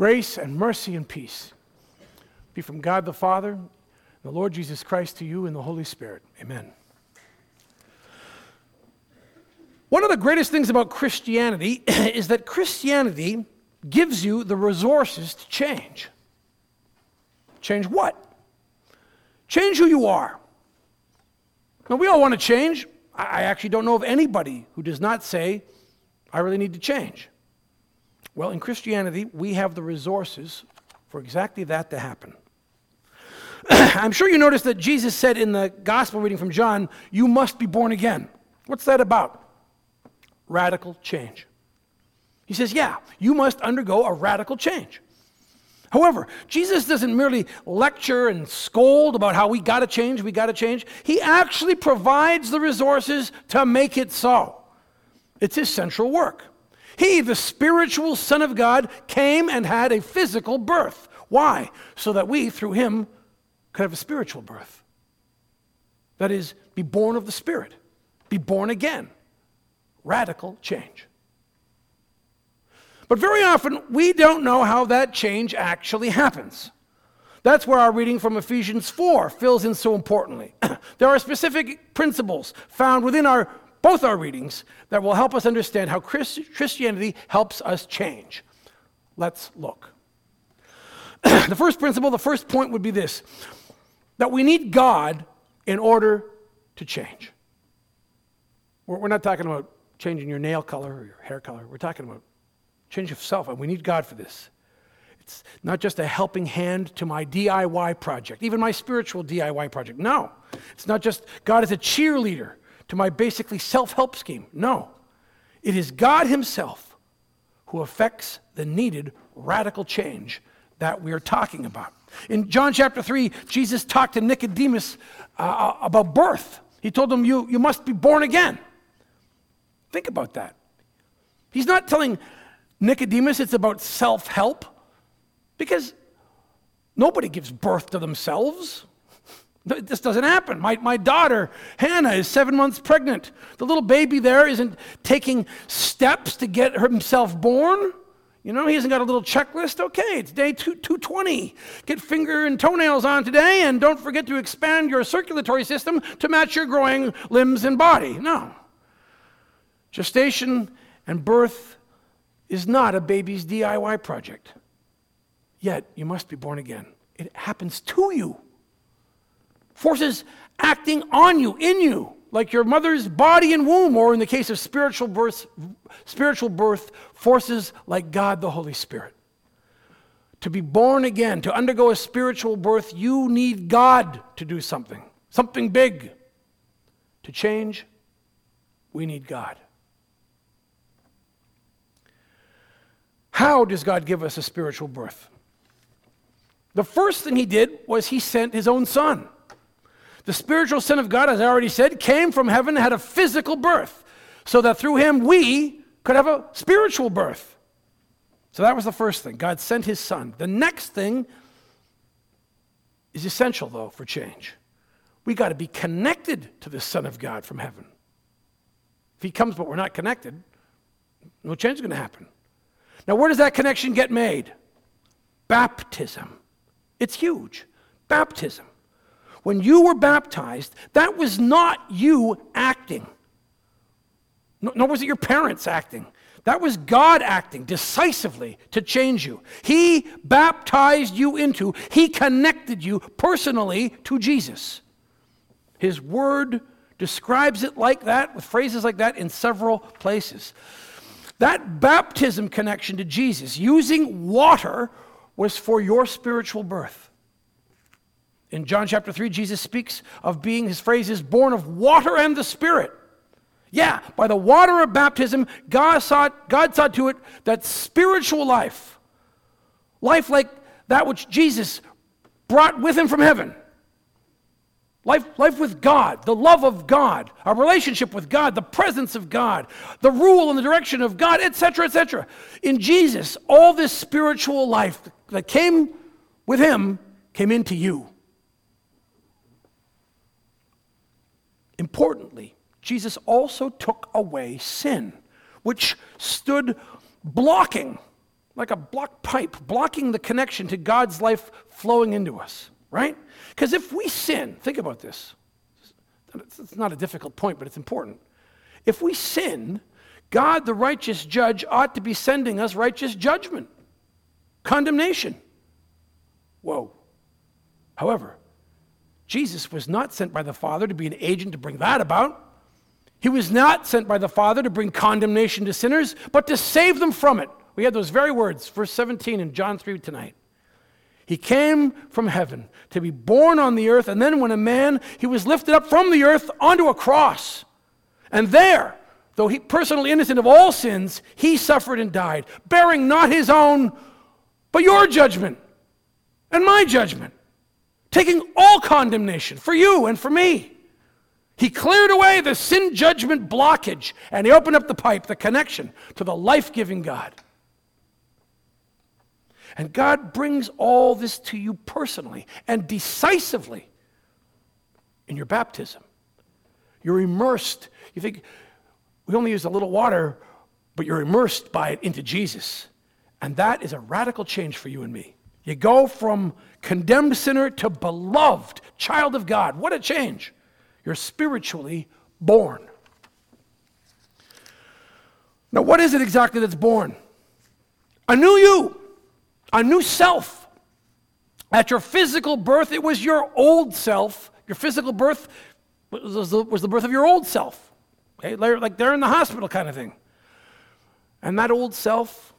Grace and mercy and peace be from God the Father, the Lord Jesus Christ to you, and the Holy Spirit. Amen. One of the greatest things about Christianity is that Christianity gives you the resources to change. Change what? Change who you are. Now, we all want to change. I actually don't know of anybody who does not say, I really need to change. Well, in Christianity, we have the resources for exactly that to happen. I'm sure you noticed that Jesus said in the gospel reading from John, You must be born again. What's that about? Radical change. He says, Yeah, you must undergo a radical change. However, Jesus doesn't merely lecture and scold about how we got to change, we got to change. He actually provides the resources to make it so. It's his central work. He, the spiritual Son of God, came and had a physical birth. Why? So that we, through him, could have a spiritual birth. That is, be born of the Spirit, be born again. Radical change. But very often, we don't know how that change actually happens. That's where our reading from Ephesians 4 fills in so importantly. there are specific principles found within our, both our readings that will help us understand how Christianity helps us change. Let's look. the first principle, the first point would be this that we need God in order to change. We're not talking about changing your nail color or your hair color. We're talking about change of self, and we need God for this. It's not just a helping hand to my DIY project, even my spiritual DIY project. No. It's not just God as a cheerleader to my basically self help scheme. No. It is God Himself who affects the needed radical change that we are talking about. In John chapter 3, Jesus talked to Nicodemus uh, uh about birth. He told him, you, you must be born again. Think about that. He's not telling Nicodemus, it's about self help because nobody gives birth to themselves. This doesn't happen. My, my daughter, Hannah, is seven months pregnant. The little baby there isn't taking steps to get himself born. You know, he hasn't got a little checklist. Okay, it's day two, 220. Get finger and toenails on today, and don't forget to expand your circulatory system to match your growing limbs and body. No. Gestation and birth is not a baby's DIY project. Yet, you must be born again. It happens to you. Forces acting on you, in you, like your mother's body and womb, or in the case of spiritual birth, spiritual birth, forces like God the Holy Spirit. To be born again, to undergo a spiritual birth, you need God to do something, something big. To change, we need God. How does God give us a spiritual birth? The first thing he did was he sent his own son. The spiritual Son of God, as I already said, came from heaven, had a physical birth, so that through him we could have a spiritual birth. So that was the first thing. God sent his son. The next thing is essential, though, for change. We got to be connected to the Son of God from heaven. If he comes but we're not connected, no change is going to happen. Now, where does that connection get made? Baptism. It's huge. Baptism. When you were baptized, that was not you acting. Nor was it your parents acting. That was God acting decisively to change you. He baptized you into, He connected you personally to Jesus. His word describes it like that, with phrases like that, in several places. That baptism connection to Jesus, using water, was for your spiritual birth. In John chapter 3, Jesus speaks of being, his phrase is, born of water and the Spirit. Yeah, by the water of baptism, God saw, God saw to it that spiritual life, life like that which Jesus brought with him from heaven, Life, life with God, the love of God, a relationship with God, the presence of God, the rule and the direction of God, etc., etc. In Jesus, all this spiritual life that came with Him came into you. Importantly, Jesus also took away sin, which stood blocking like a blocked pipe, blocking the connection to God's life flowing into us, right? Because if we sin, think about this. It's not a difficult point, but it's important. If we sin, God, the righteous judge, ought to be sending us righteous judgment, condemnation. Whoa. However, Jesus was not sent by the Father to be an agent to bring that about. He was not sent by the Father to bring condemnation to sinners, but to save them from it. We had those very words, verse 17 in John 3 tonight. He came from heaven to be born on the earth, and then when a man, he was lifted up from the earth onto a cross. And there, though he personally innocent of all sins, he suffered and died, bearing not his own, but your judgment and my judgment, taking all condemnation for you and for me. He cleared away the sin judgment blockage and he opened up the pipe, the connection to the life giving God. And God brings all this to you personally and decisively in your baptism. You're immersed. You think, we only use a little water, but you're immersed by it into Jesus. And that is a radical change for you and me. You go from condemned sinner to beloved child of God. What a change! You're spiritually born. Now, what is it exactly that's born? A new you, a new self. At your physical birth, it was your old self. Your physical birth was the, was the birth of your old self. Okay? Like they're in the hospital kind of thing. And that old self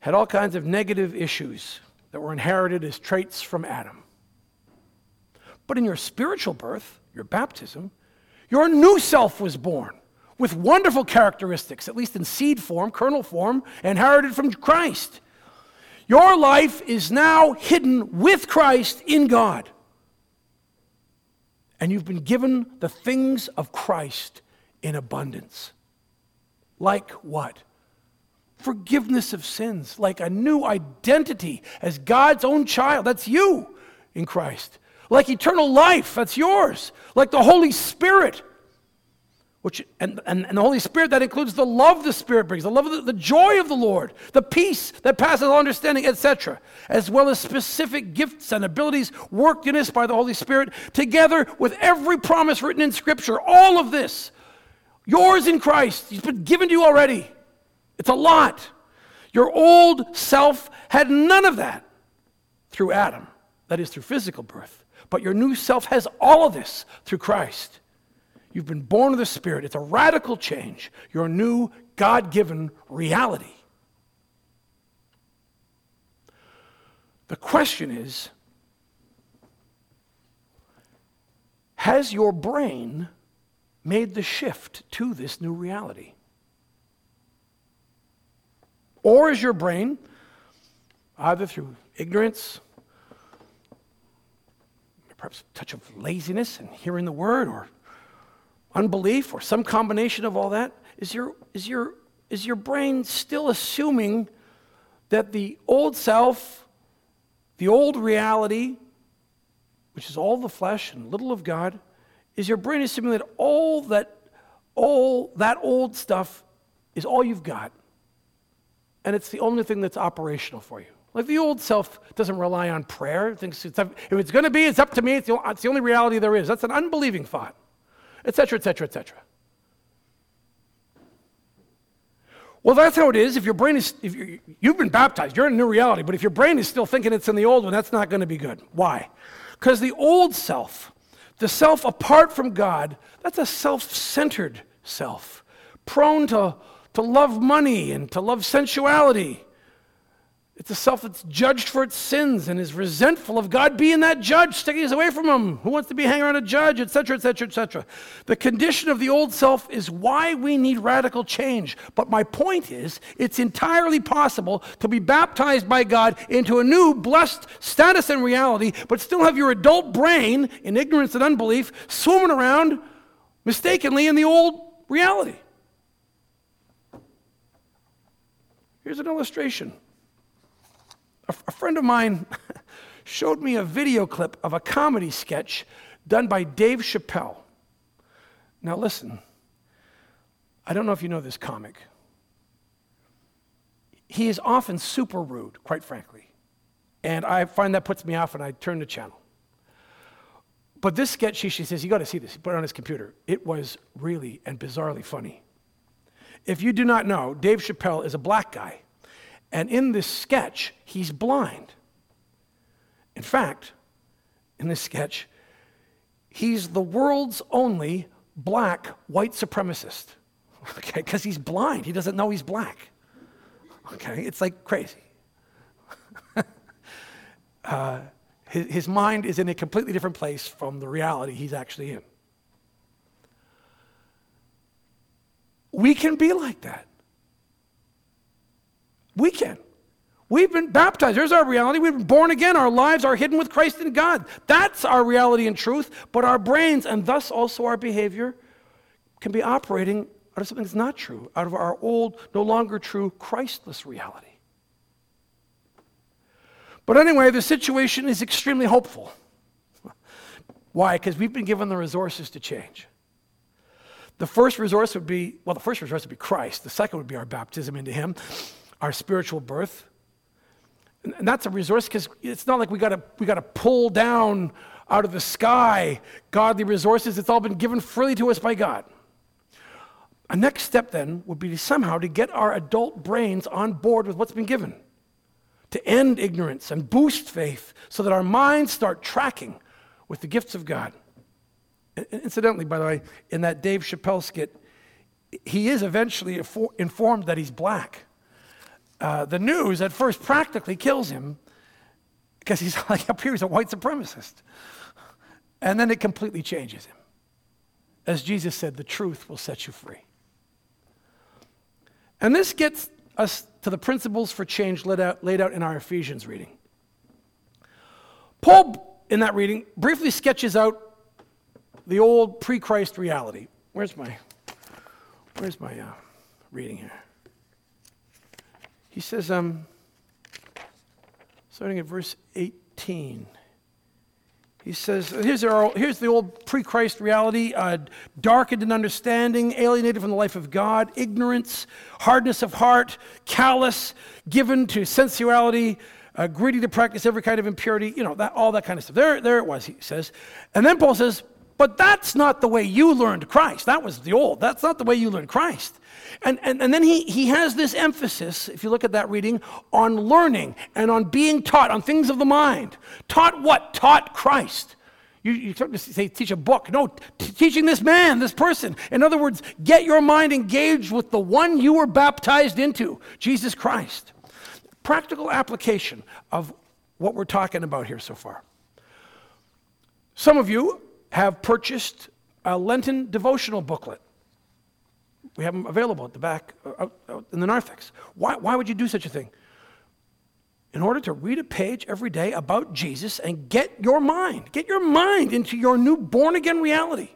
had all kinds of negative issues that were inherited as traits from Adam. But in your spiritual birth, your baptism, your new self was born with wonderful characteristics, at least in seed form, kernel form, inherited from Christ. Your life is now hidden with Christ in God. And you've been given the things of Christ in abundance. Like what? Forgiveness of sins, like a new identity as God's own child. That's you in Christ like eternal life, that's yours, like the Holy Spirit. Which, and, and, and the Holy Spirit, that includes the love the Spirit brings, the love of the, the joy of the Lord, the peace that passes all understanding, etc., as well as specific gifts and abilities worked in us by the Holy Spirit, together with every promise written in Scripture. All of this, yours in Christ, He's been given to you already. It's a lot. Your old self had none of that through Adam, that is, through physical birth. But your new self has all of this through Christ. You've been born of the Spirit. It's a radical change, your new God given reality. The question is Has your brain made the shift to this new reality? Or is your brain, either through ignorance, perhaps a touch of laziness and hearing the word or unbelief or some combination of all that? Is your, is your, is your brain still assuming that the old self, the old reality, which is all the flesh and little of God, is your brain assuming that all that all that old stuff is all you've got and it's the only thing that's operational for you? Like the old self doesn't rely on prayer. It thinks it's, if it's going to be, it's up to me. It's the, it's the only reality there is. That's an unbelieving thought, etc., etc., etc. Well, that's how it is. If your brain is, if you have been baptized, you're in a new reality. But if your brain is still thinking it's in the old one, that's not going to be good. Why? Because the old self, the self apart from God, that's a self centered self, prone to, to love money and to love sensuality it's a self that's judged for its sins and is resentful of God being that judge, sticking us away from Him. Who wants to be hanging around a judge, etc., etc., etc. The condition of the old self is why we need radical change. But my point is, it's entirely possible to be baptized by God into a new blessed status and reality, but still have your adult brain in ignorance and unbelief swimming around mistakenly in the old reality. Here's an illustration. A, friend of mine showed me a video clip of a comedy sketch done by Dave Chappelle. Now, listen, I don't know if you know this comic. he is often super rude, quite frankly. And I find that puts me off and I turn the channel. But this sketch, she, she says, you got to see this. He put it on his computer. It was really and bizarrely funny. If you do not know, Dave Chappelle is a black guy. And in this sketch, he's blind. In fact, in this sketch, he's the world's only black white supremacist. Okay, because he's blind. He doesn't know he's black. Okay, it's like crazy. uh, his, his mind is in a completely different place from the reality he's actually in. We can be like that. We can. We've been baptized. There's our reality. We've been born again. Our lives are hidden with Christ in God. That's our reality and truth. But our brains, and thus also our behavior, can be operating out of something that's not true, out of our old, no longer true, Christless reality. But anyway, the situation is extremely hopeful. Why? Because we've been given the resources to change. The first resource would be, well, the first resource would be Christ. The second would be our baptism into Him, our spiritual birth. And that's a resource because it's not like we got to we got to pull down out of the sky godly resources. It's all been given freely to us by God. A next step then would be to somehow to get our adult brains on board with what's been given, to end ignorance and boost faith so that our minds start tracking with the gifts of God. Incidentally, by the way, in that Dave Chappelle skit, he is eventually informed that he's black. Uh, the news at first practically kills him because he's like up here, he's a white supremacist. And then it completely changes him. As Jesus said, the truth will set you free. And this gets us to the principles for change laid out, laid out in our Ephesians reading. Paul, in that reading, briefly sketches out the old pre Christ reality. Where's my, where's my uh, reading here? He says, um, starting at verse 18. He says, here's, our, here's the old pre Christ reality uh, darkened in understanding, alienated from the life of God, ignorance, hardness of heart, callous, given to sensuality, uh, greedy to practice every kind of impurity, you know, that, all that kind of stuff. There, there it was, he says. And then Paul says, but that's not the way you learned Christ. That was the old. That's not the way you learned Christ. And, and, and then he, he has this emphasis, if you look at that reading, on learning and on being taught, on things of the mind. Taught what? Taught Christ. You, you say teach a book. No, t- teaching this man, this person. In other words, get your mind engaged with the one you were baptized into, Jesus Christ. Practical application of what we're talking about here so far. Some of you have purchased a Lenten devotional booklet. We have them available at the back uh, out, out in the narthex. Why, why would you do such a thing? In order to read a page every day about Jesus and get your mind, get your mind into your new born again reality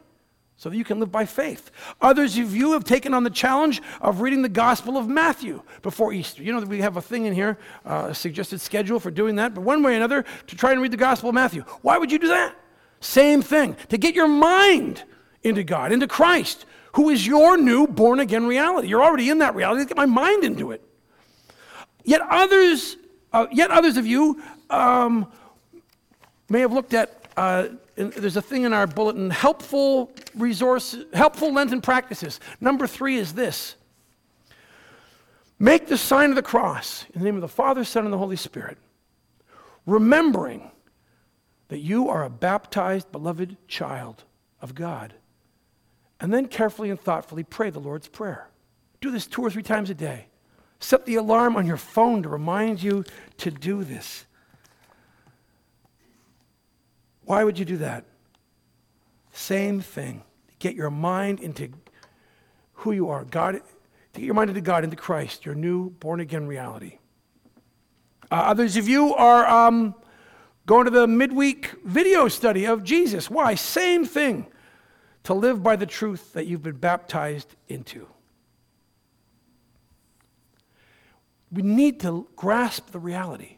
so that you can live by faith. Others of you have taken on the challenge of reading the Gospel of Matthew before Easter. You know that we have a thing in here, uh, a suggested schedule for doing that, but one way or another, to try and read the Gospel of Matthew. Why would you do that? Same thing, to get your mind into God, into Christ, who is your new born again reality. You're already in that reality. Get my mind into it. Yet others, uh, yet others of you um, may have looked at. Uh, there's a thing in our bulletin: helpful resources, helpful Lenten practices. Number three is this: make the sign of the cross in the name of the Father, Son, and the Holy Spirit, remembering that you are a baptized, beloved child of God and then carefully and thoughtfully pray the Lord's Prayer. Do this two or three times a day. Set the alarm on your phone to remind you to do this. Why would you do that? Same thing. Get your mind into who you are. God, get your mind into God, into Christ, your new born again reality. Uh, others of you are um, going to the midweek video study of Jesus. Why? Same thing to live by the truth that you've been baptized into. We need to grasp the reality.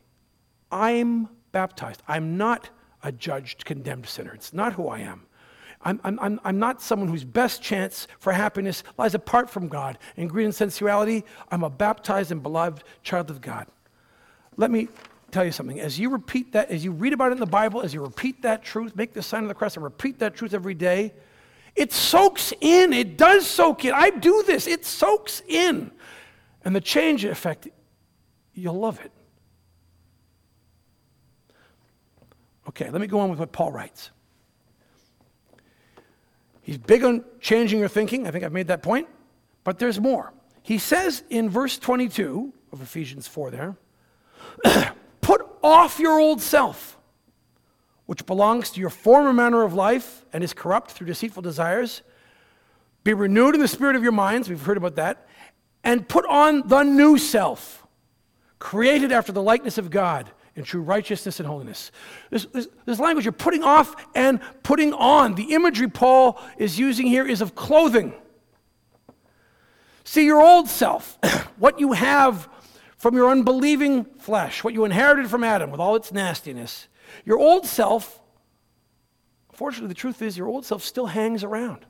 I'm baptized. I'm not a judged, condemned sinner. It's not who I am. I'm, I'm, I'm not someone whose best chance for happiness lies apart from God. In greed and sensuality, I'm a baptized and beloved child of God. Let me tell you something. As you repeat that, as you read about it in the Bible, as you repeat that truth, make the sign of the cross and repeat that truth every day, it soaks in. It does soak in. I do this. It soaks in. And the change effect, you'll love it. Okay, let me go on with what Paul writes. He's big on changing your thinking. I think I've made that point. But there's more. He says in verse 22 of Ephesians 4 there, off your old self, which belongs to your former manner of life and is corrupt through deceitful desires. Be renewed in the spirit of your minds. We've heard about that. And put on the new self, created after the likeness of God in true righteousness and holiness. This, this, this, language you're putting off and putting on. The imagery Paul is using here is of clothing. See, your old self, what you have from your unbelieving flesh, what you inherited from Adam with all its nastiness, your old self, unfortunately, the truth is your old self still hangs around.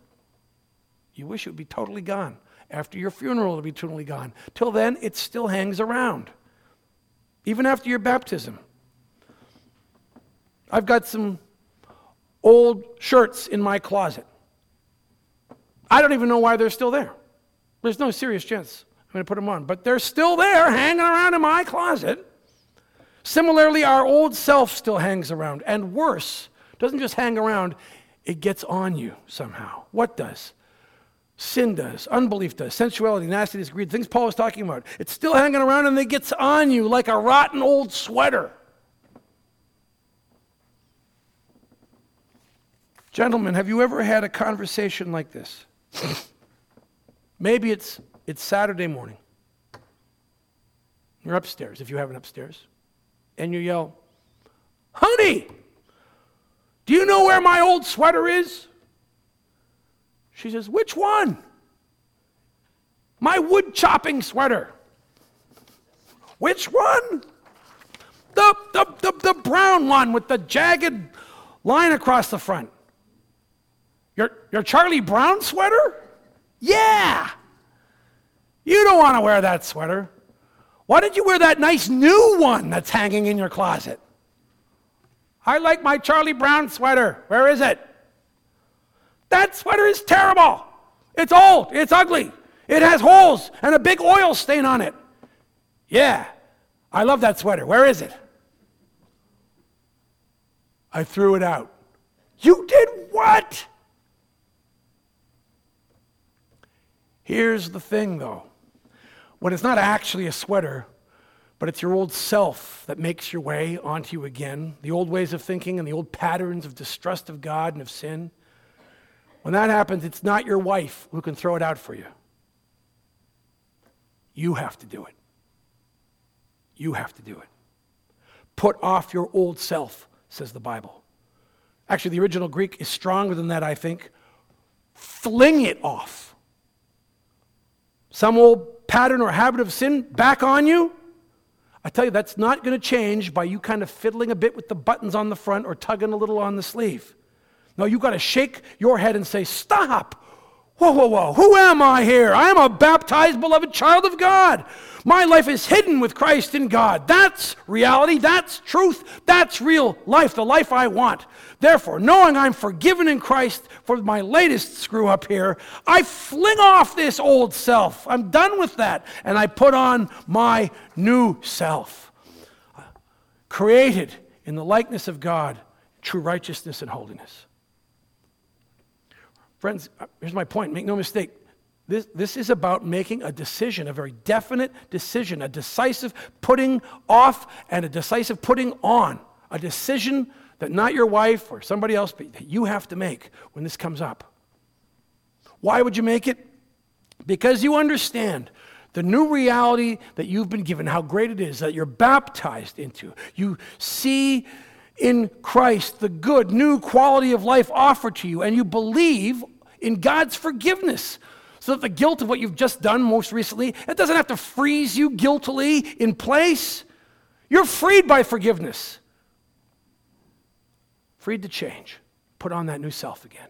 You wish it would be totally gone. After your funeral, it would be totally gone. Till then, it still hangs around even after your baptism. I've got some old shirts in my closet. I don't even know why they're still there. There's no serious chance going to put them on, but they're still there hanging around in my closet. Similarly, our old self still hangs around, and worse, doesn't just hang around, it gets on you somehow. What does? Sin does, unbelief does, sensuality, nastiness, greed, things Paul was talking about. It's still hanging around and it gets on you like a rotten old sweater. Gentlemen, have you ever had a conversation like this? Maybe it's, it's Saturday morning. You're upstairs, if you have an upstairs, and you yell, Honey, do you know where my old sweater is? She says, Which one? My wood chopping sweater. Which one? The, the, the, the brown one with the jagged line across the front. Your, your Charlie Brown sweater? Yeah. You don't want to wear that sweater. Why don't you wear that nice new one that's hanging in your closet? I like my Charlie Brown sweater. Where is it? That sweater is terrible. It's old. It's ugly. It has holes and a big oil stain on it. Yeah, I love that sweater. Where is it? I threw it out. You did what? Here's the thing, though. When it's not actually a sweater, but it's your old self that makes your way onto you again, the old ways of thinking and the old patterns of distrust of God and of sin. When that happens, it's not your wife who can throw it out for you. You have to do it. You have to do it. Put off your old self, says the Bible. Actually, the original Greek is stronger than that, I think. Fling it off. Some old pattern or habit of sin back on you. I tell you, that's not going to change by you kind of fiddling a bit with the buttons on the front or tugging a little on the sleeve. No, you've got to shake your head and say, Stop! Whoa, whoa, whoa. Who am I here? I am a baptized, beloved child of God. My life is hidden with Christ in God. That's reality. That's truth. That's real life, the life I want. Therefore, knowing I'm forgiven in Christ for my latest screw up here, I fling off this old self. I'm done with that. And I put on my new self, created in the likeness of God, true righteousness and holiness. Friends, uh, here's my point. Make no mistake. This, this is about making a decision, a very definite decision, a decisive putting off and a decisive putting on. A decision that not your wife or somebody else, but that you have to make when this comes up. Why would you make it? Because you understand the new reality that you've been given, how great it is that you're baptized into. You see in Christ the good, new quality of life offered to you, and you believe in God's forgiveness. So that the guilt of what you've just done most recently, it doesn't have to freeze you guiltily in place. You're freed by forgiveness. Freed to change. Put on that new self again.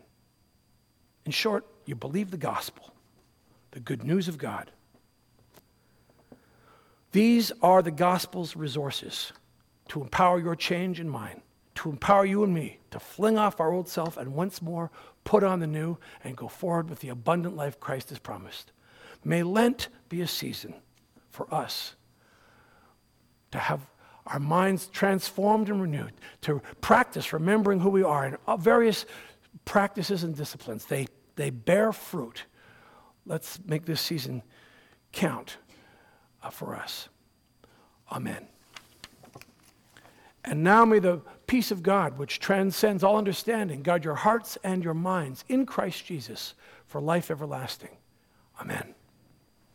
In short, you believe the gospel, the good news of God. These are the gospel's resources to empower your change in mind, to empower you and me to fling off our old self and once more put on the new and go forward with the abundant life Christ has promised. May Lent be a season for us to have our minds transformed and renewed, to practice remembering who we are in various practices and disciplines. They, they bear fruit. Let's make this season count uh, for us. Amen. And now may the peace of God, which transcends all understanding, guard your hearts and your minds in Christ Jesus for life everlasting. Amen.